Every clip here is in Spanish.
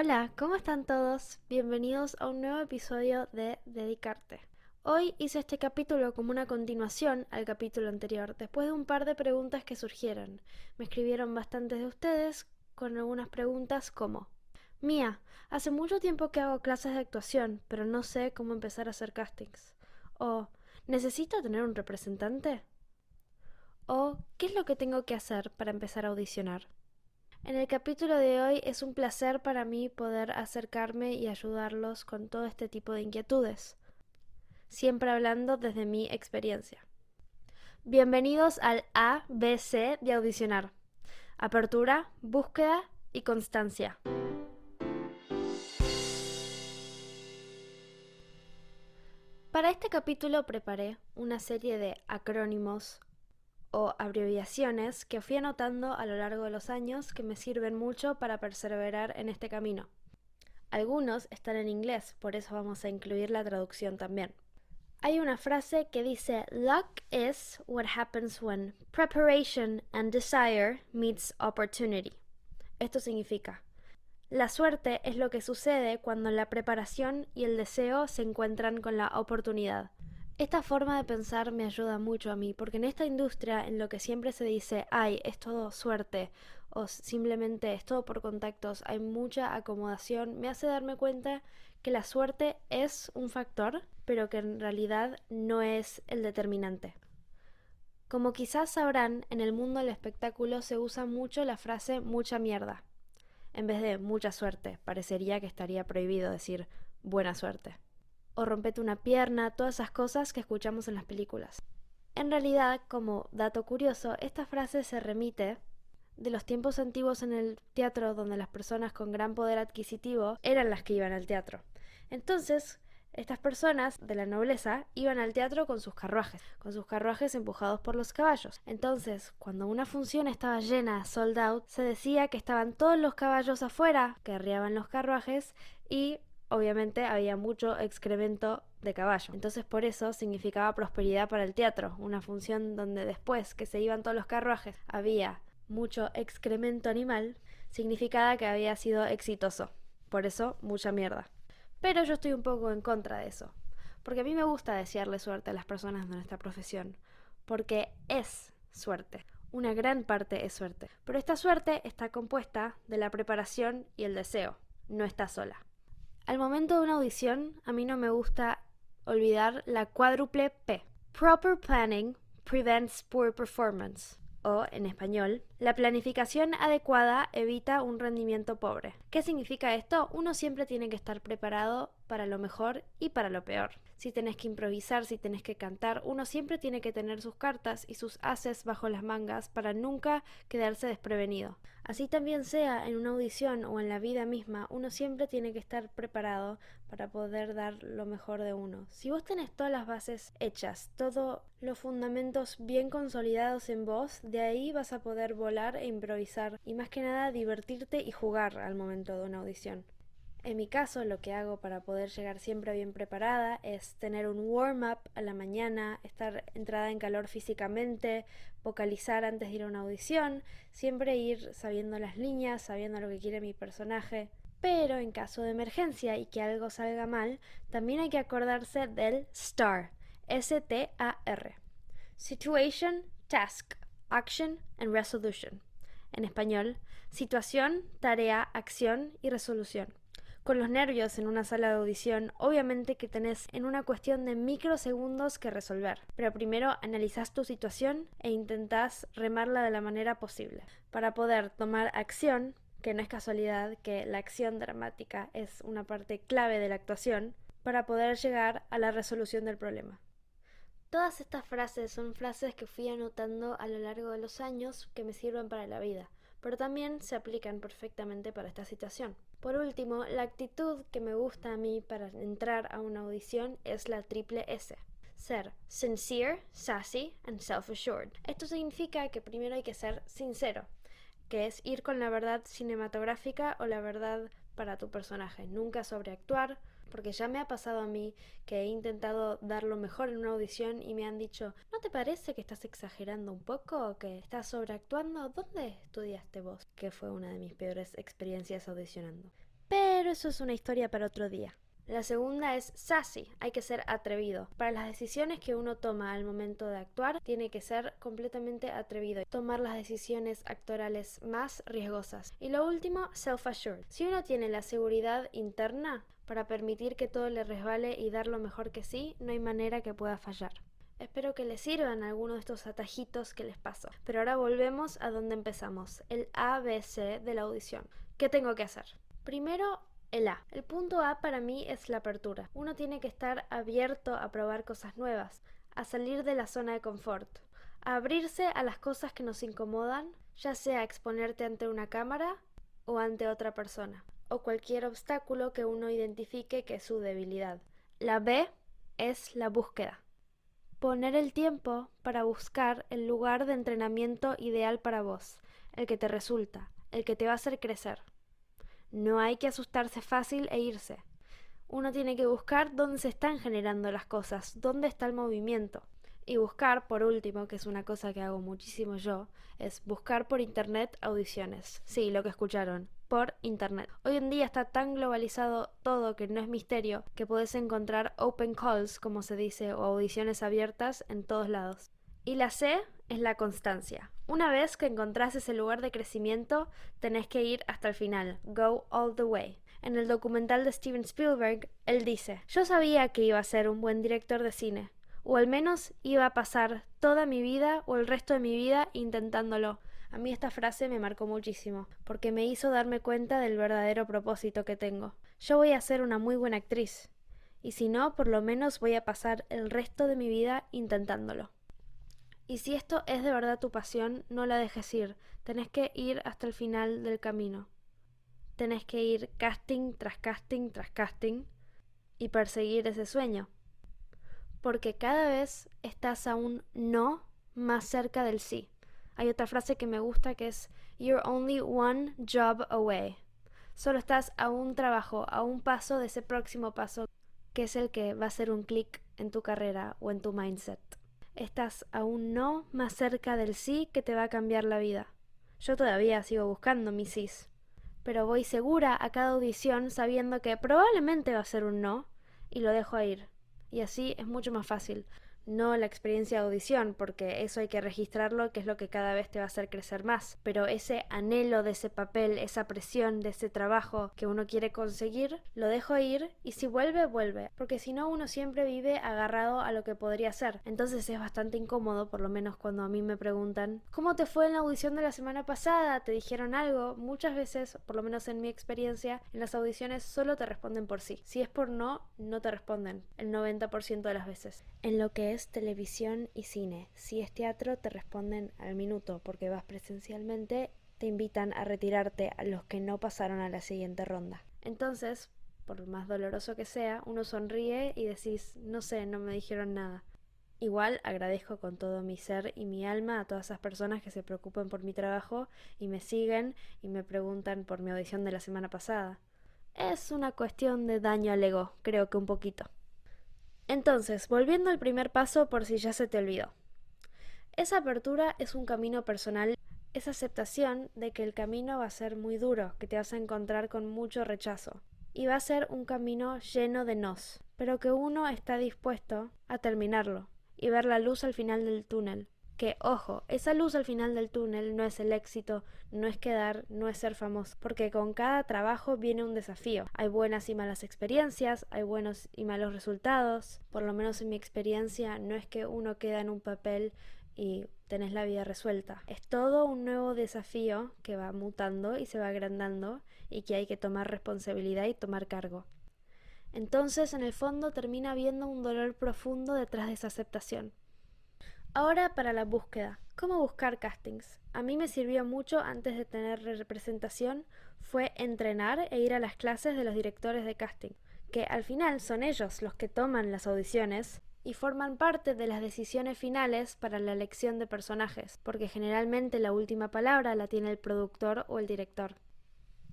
Hola, ¿cómo están todos? Bienvenidos a un nuevo episodio de Dedicarte. Hoy hice este capítulo como una continuación al capítulo anterior, después de un par de preguntas que surgieron. Me escribieron bastantes de ustedes con algunas preguntas como Mía, hace mucho tiempo que hago clases de actuación, pero no sé cómo empezar a hacer castings. O ¿necesito tener un representante? O ¿qué es lo que tengo que hacer para empezar a audicionar? En el capítulo de hoy es un placer para mí poder acercarme y ayudarlos con todo este tipo de inquietudes, siempre hablando desde mi experiencia. Bienvenidos al ABC de audicionar. Apertura, búsqueda y constancia. Para este capítulo preparé una serie de acrónimos o abreviaciones que fui anotando a lo largo de los años que me sirven mucho para perseverar en este camino. Algunos están en inglés, por eso vamos a incluir la traducción también. Hay una frase que dice Luck is what happens when preparation and desire meets opportunity. Esto significa la suerte es lo que sucede cuando la preparación y el deseo se encuentran con la oportunidad. Esta forma de pensar me ayuda mucho a mí, porque en esta industria en lo que siempre se dice, ay, es todo suerte, o simplemente es todo por contactos, hay mucha acomodación, me hace darme cuenta que la suerte es un factor, pero que en realidad no es el determinante. Como quizás sabrán, en el mundo del espectáculo se usa mucho la frase mucha mierda. En vez de mucha suerte, parecería que estaría prohibido decir buena suerte o rompete una pierna, todas esas cosas que escuchamos en las películas. En realidad, como dato curioso, esta frase se remite de los tiempos antiguos en el teatro donde las personas con gran poder adquisitivo eran las que iban al teatro. Entonces, estas personas de la nobleza iban al teatro con sus carruajes, con sus carruajes empujados por los caballos. Entonces, cuando una función estaba llena, sold out, se decía que estaban todos los caballos afuera, que arriaban los carruajes y obviamente había mucho excremento de caballo. Entonces por eso significaba prosperidad para el teatro, una función donde después que se iban todos los carruajes había mucho excremento animal, significaba que había sido exitoso. Por eso, mucha mierda. Pero yo estoy un poco en contra de eso, porque a mí me gusta desearle suerte a las personas de nuestra profesión, porque es suerte. Una gran parte es suerte. Pero esta suerte está compuesta de la preparación y el deseo, no está sola. Al momento de una audición, a mí no me gusta olvidar la cuádruple P. Proper planning prevents poor performance. O, en español, la planificación adecuada evita un rendimiento pobre. ¿Qué significa esto? Uno siempre tiene que estar preparado para lo mejor y para lo peor. Si tenés que improvisar, si tenés que cantar, uno siempre tiene que tener sus cartas y sus haces bajo las mangas para nunca quedarse desprevenido. Así también sea en una audición o en la vida misma, uno siempre tiene que estar preparado para poder dar lo mejor de uno. Si vos tenés todas las bases hechas, todos los fundamentos bien consolidados en vos, de ahí vas a poder volar e improvisar y más que nada divertirte y jugar al momento de una audición. En mi caso, lo que hago para poder llegar siempre bien preparada es tener un warm-up a la mañana, estar entrada en calor físicamente, vocalizar antes de ir a una audición, siempre ir sabiendo las líneas, sabiendo lo que quiere mi personaje. Pero en caso de emergencia y que algo salga mal, también hay que acordarse del STAR, S-T-A-R. Situation, Task, Action and Resolution. En español, situación, tarea, acción y resolución con los nervios en una sala de audición, obviamente que tenés en una cuestión de microsegundos que resolver. Pero primero analizás tu situación e intentás remarla de la manera posible. Para poder tomar acción, que no es casualidad que la acción dramática es una parte clave de la actuación, para poder llegar a la resolución del problema. Todas estas frases son frases que fui anotando a lo largo de los años que me sirven para la vida, pero también se aplican perfectamente para esta situación. Por último, la actitud que me gusta a mí para entrar a una audición es la triple S. Ser sincere, sassy and self-assured. Esto significa que primero hay que ser sincero, que es ir con la verdad cinematográfica o la verdad para tu personaje. Nunca sobreactuar, porque ya me ha pasado a mí que he intentado dar lo mejor en una audición y me han dicho, ¿no te parece que estás exagerando un poco o que estás sobreactuando? ¿Dónde estudiaste vos? Que fue una de mis peores experiencias audicionando. Pero eso es una historia para otro día. La segunda es sassy, hay que ser atrevido. Para las decisiones que uno toma al momento de actuar, tiene que ser completamente atrevido. Tomar las decisiones actorales más riesgosas. Y lo último, self-assured. Si uno tiene la seguridad interna para permitir que todo le resbale y dar lo mejor que sí, no hay manera que pueda fallar. Espero que les sirvan algunos de estos atajitos que les paso. Pero ahora volvemos a donde empezamos, el ABC de la audición. ¿Qué tengo que hacer? Primero, el A. El punto A para mí es la apertura. Uno tiene que estar abierto a probar cosas nuevas, a salir de la zona de confort, a abrirse a las cosas que nos incomodan, ya sea exponerte ante una cámara o ante otra persona, o cualquier obstáculo que uno identifique que es su debilidad. La B es la búsqueda. Poner el tiempo para buscar el lugar de entrenamiento ideal para vos, el que te resulta, el que te va a hacer crecer. No hay que asustarse fácil e irse. Uno tiene que buscar dónde se están generando las cosas, dónde está el movimiento. Y buscar, por último, que es una cosa que hago muchísimo yo, es buscar por internet audiciones. Sí, lo que escucharon, por internet. Hoy en día está tan globalizado todo que no es misterio que puedes encontrar open calls, como se dice, o audiciones abiertas en todos lados. Y la C es la constancia. Una vez que encontrás ese lugar de crecimiento, tenés que ir hasta el final. Go all the way. En el documental de Steven Spielberg, él dice, yo sabía que iba a ser un buen director de cine, o al menos iba a pasar toda mi vida o el resto de mi vida intentándolo. A mí esta frase me marcó muchísimo, porque me hizo darme cuenta del verdadero propósito que tengo. Yo voy a ser una muy buena actriz, y si no, por lo menos voy a pasar el resto de mi vida intentándolo. Y si esto es de verdad tu pasión, no la dejes ir. Tenés que ir hasta el final del camino. Tenés que ir casting tras casting tras casting y perseguir ese sueño. Porque cada vez estás a un no más cerca del sí. Hay otra frase que me gusta que es You're only one job away. Solo estás a un trabajo, a un paso de ese próximo paso, que es el que va a ser un clic en tu carrera o en tu mindset estás aún no más cerca del sí que te va a cambiar la vida. Yo todavía sigo buscando mi sí, pero voy segura a cada audición sabiendo que probablemente va a ser un no y lo dejo ir. Y así es mucho más fácil no la experiencia de audición, porque eso hay que registrarlo, que es lo que cada vez te va a hacer crecer más. Pero ese anhelo de ese papel, esa presión de ese trabajo que uno quiere conseguir, lo dejo ir y si vuelve, vuelve, porque si no uno siempre vive agarrado a lo que podría ser. Entonces es bastante incómodo, por lo menos cuando a mí me preguntan, ¿cómo te fue en la audición de la semana pasada? ¿Te dijeron algo? Muchas veces, por lo menos en mi experiencia, en las audiciones solo te responden por sí. Si es por no, no te responden el 90% de las veces. En lo que es televisión y cine. Si es teatro, te responden al minuto porque vas presencialmente, te invitan a retirarte a los que no pasaron a la siguiente ronda. Entonces, por más doloroso que sea, uno sonríe y decís, no sé, no me dijeron nada. Igual agradezco con todo mi ser y mi alma a todas esas personas que se preocupan por mi trabajo y me siguen y me preguntan por mi audición de la semana pasada. Es una cuestión de daño al ego, creo que un poquito. Entonces, volviendo al primer paso por si ya se te olvidó. Esa apertura es un camino personal, esa aceptación de que el camino va a ser muy duro, que te vas a encontrar con mucho rechazo. Y va a ser un camino lleno de nos, pero que uno está dispuesto a terminarlo y ver la luz al final del túnel que, ojo, esa luz al final del túnel no es el éxito, no es quedar, no es ser famoso, porque con cada trabajo viene un desafío. Hay buenas y malas experiencias, hay buenos y malos resultados. Por lo menos en mi experiencia no es que uno queda en un papel y tenés la vida resuelta. Es todo un nuevo desafío que va mutando y se va agrandando y que hay que tomar responsabilidad y tomar cargo. Entonces, en el fondo, termina habiendo un dolor profundo detrás de esa aceptación. Ahora para la búsqueda. ¿Cómo buscar castings? A mí me sirvió mucho antes de tener representación fue entrenar e ir a las clases de los directores de casting, que al final son ellos los que toman las audiciones y forman parte de las decisiones finales para la elección de personajes, porque generalmente la última palabra la tiene el productor o el director.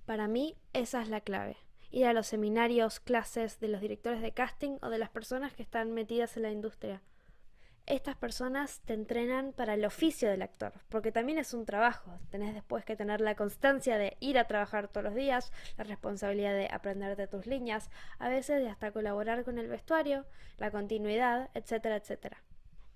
Para mí esa es la clave. Ir a los seminarios, clases de los directores de casting o de las personas que están metidas en la industria estas personas te entrenan para el oficio del actor, porque también es un trabajo. Tenés después que tener la constancia de ir a trabajar todos los días, la responsabilidad de aprender de tus líneas, a veces de hasta colaborar con el vestuario, la continuidad, etcétera, etcétera.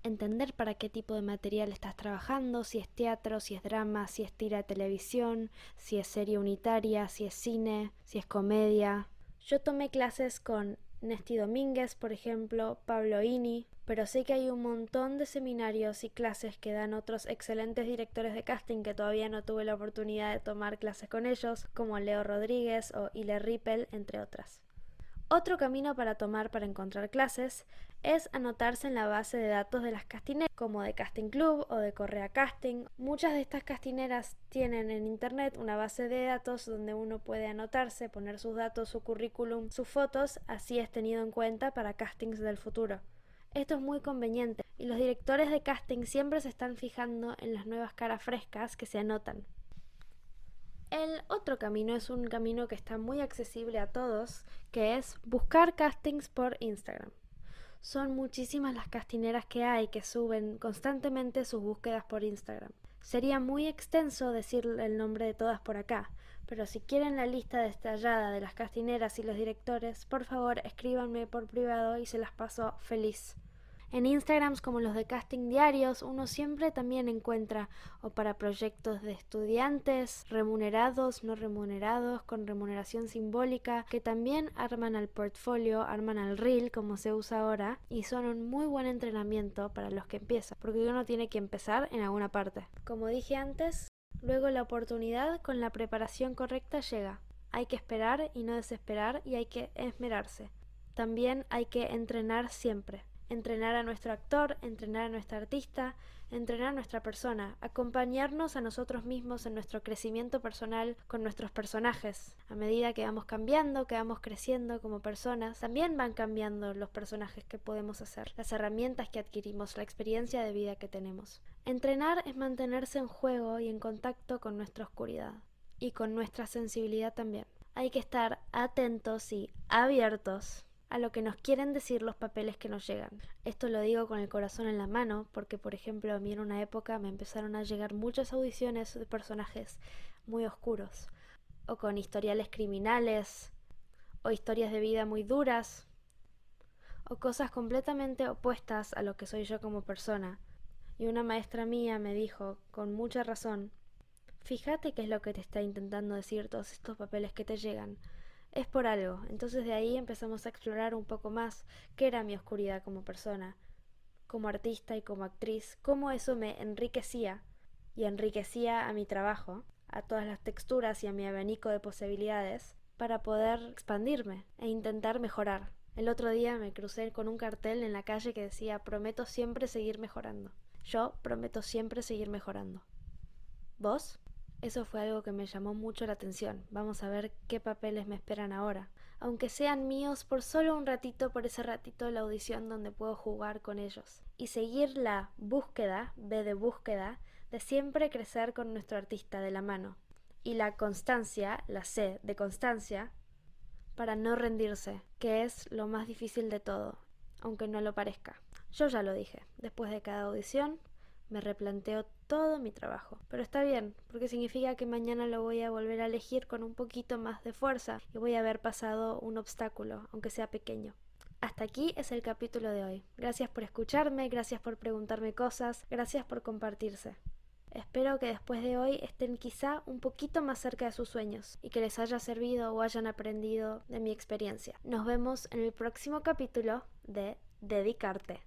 Entender para qué tipo de material estás trabajando, si es teatro, si es drama, si es tira de televisión, si es serie unitaria, si es cine, si es comedia. Yo tomé clases con Nesti Domínguez, por ejemplo, Pablo Ini, pero sé que hay un montón de seminarios y clases que dan otros excelentes directores de casting que todavía no tuve la oportunidad de tomar clases con ellos, como Leo Rodríguez o Ile Rippel, entre otras. Otro camino para tomar para encontrar clases es anotarse en la base de datos de las castineras, como de Casting Club o de Correa Casting. Muchas de estas castineras tienen en internet una base de datos donde uno puede anotarse, poner sus datos, su currículum, sus fotos, así es tenido en cuenta para castings del futuro. Esto es muy conveniente y los directores de casting siempre se están fijando en las nuevas caras frescas que se anotan. El otro camino es un camino que está muy accesible a todos, que es buscar castings por Instagram. Son muchísimas las castineras que hay que suben constantemente sus búsquedas por Instagram. Sería muy extenso decir el nombre de todas por acá, pero si quieren la lista detallada de las castineras y los directores, por favor escríbanme por privado y se las paso feliz. En Instagrams como los de casting diarios uno siempre también encuentra o para proyectos de estudiantes, remunerados, no remunerados, con remuneración simbólica, que también arman al portfolio, arman al reel como se usa ahora y son un muy buen entrenamiento para los que empiezan, porque uno tiene que empezar en alguna parte. Como dije antes, luego la oportunidad con la preparación correcta llega. Hay que esperar y no desesperar y hay que esmerarse. También hay que entrenar siempre entrenar a nuestro actor, entrenar a nuestra artista, entrenar a nuestra persona, acompañarnos a nosotros mismos en nuestro crecimiento personal con nuestros personajes. A medida que vamos cambiando, que vamos creciendo como personas, también van cambiando los personajes que podemos hacer, las herramientas que adquirimos, la experiencia de vida que tenemos. Entrenar es mantenerse en juego y en contacto con nuestra oscuridad y con nuestra sensibilidad también. Hay que estar atentos y abiertos a lo que nos quieren decir los papeles que nos llegan. Esto lo digo con el corazón en la mano porque, por ejemplo, a mí en una época me empezaron a llegar muchas audiciones de personajes muy oscuros, o con historiales criminales, o historias de vida muy duras, o cosas completamente opuestas a lo que soy yo como persona. Y una maestra mía me dijo, con mucha razón, fíjate qué es lo que te está intentando decir todos estos papeles que te llegan es por algo. Entonces de ahí empezamos a explorar un poco más qué era mi oscuridad como persona, como artista y como actriz, cómo eso me enriquecía y enriquecía a mi trabajo, a todas las texturas y a mi abanico de posibilidades para poder expandirme e intentar mejorar. El otro día me crucé con un cartel en la calle que decía prometo siempre seguir mejorando. Yo prometo siempre seguir mejorando. ¿Vos? Eso fue algo que me llamó mucho la atención. Vamos a ver qué papeles me esperan ahora. Aunque sean míos por solo un ratito, por ese ratito de la audición donde puedo jugar con ellos. Y seguir la búsqueda, B de búsqueda, de siempre crecer con nuestro artista de la mano. Y la constancia, la C de constancia, para no rendirse, que es lo más difícil de todo, aunque no lo parezca. Yo ya lo dije, después de cada audición me replanteo todo mi trabajo. Pero está bien, porque significa que mañana lo voy a volver a elegir con un poquito más de fuerza y voy a haber pasado un obstáculo, aunque sea pequeño. Hasta aquí es el capítulo de hoy. Gracias por escucharme, gracias por preguntarme cosas, gracias por compartirse. Espero que después de hoy estén quizá un poquito más cerca de sus sueños y que les haya servido o hayan aprendido de mi experiencia. Nos vemos en el próximo capítulo de Dedicarte.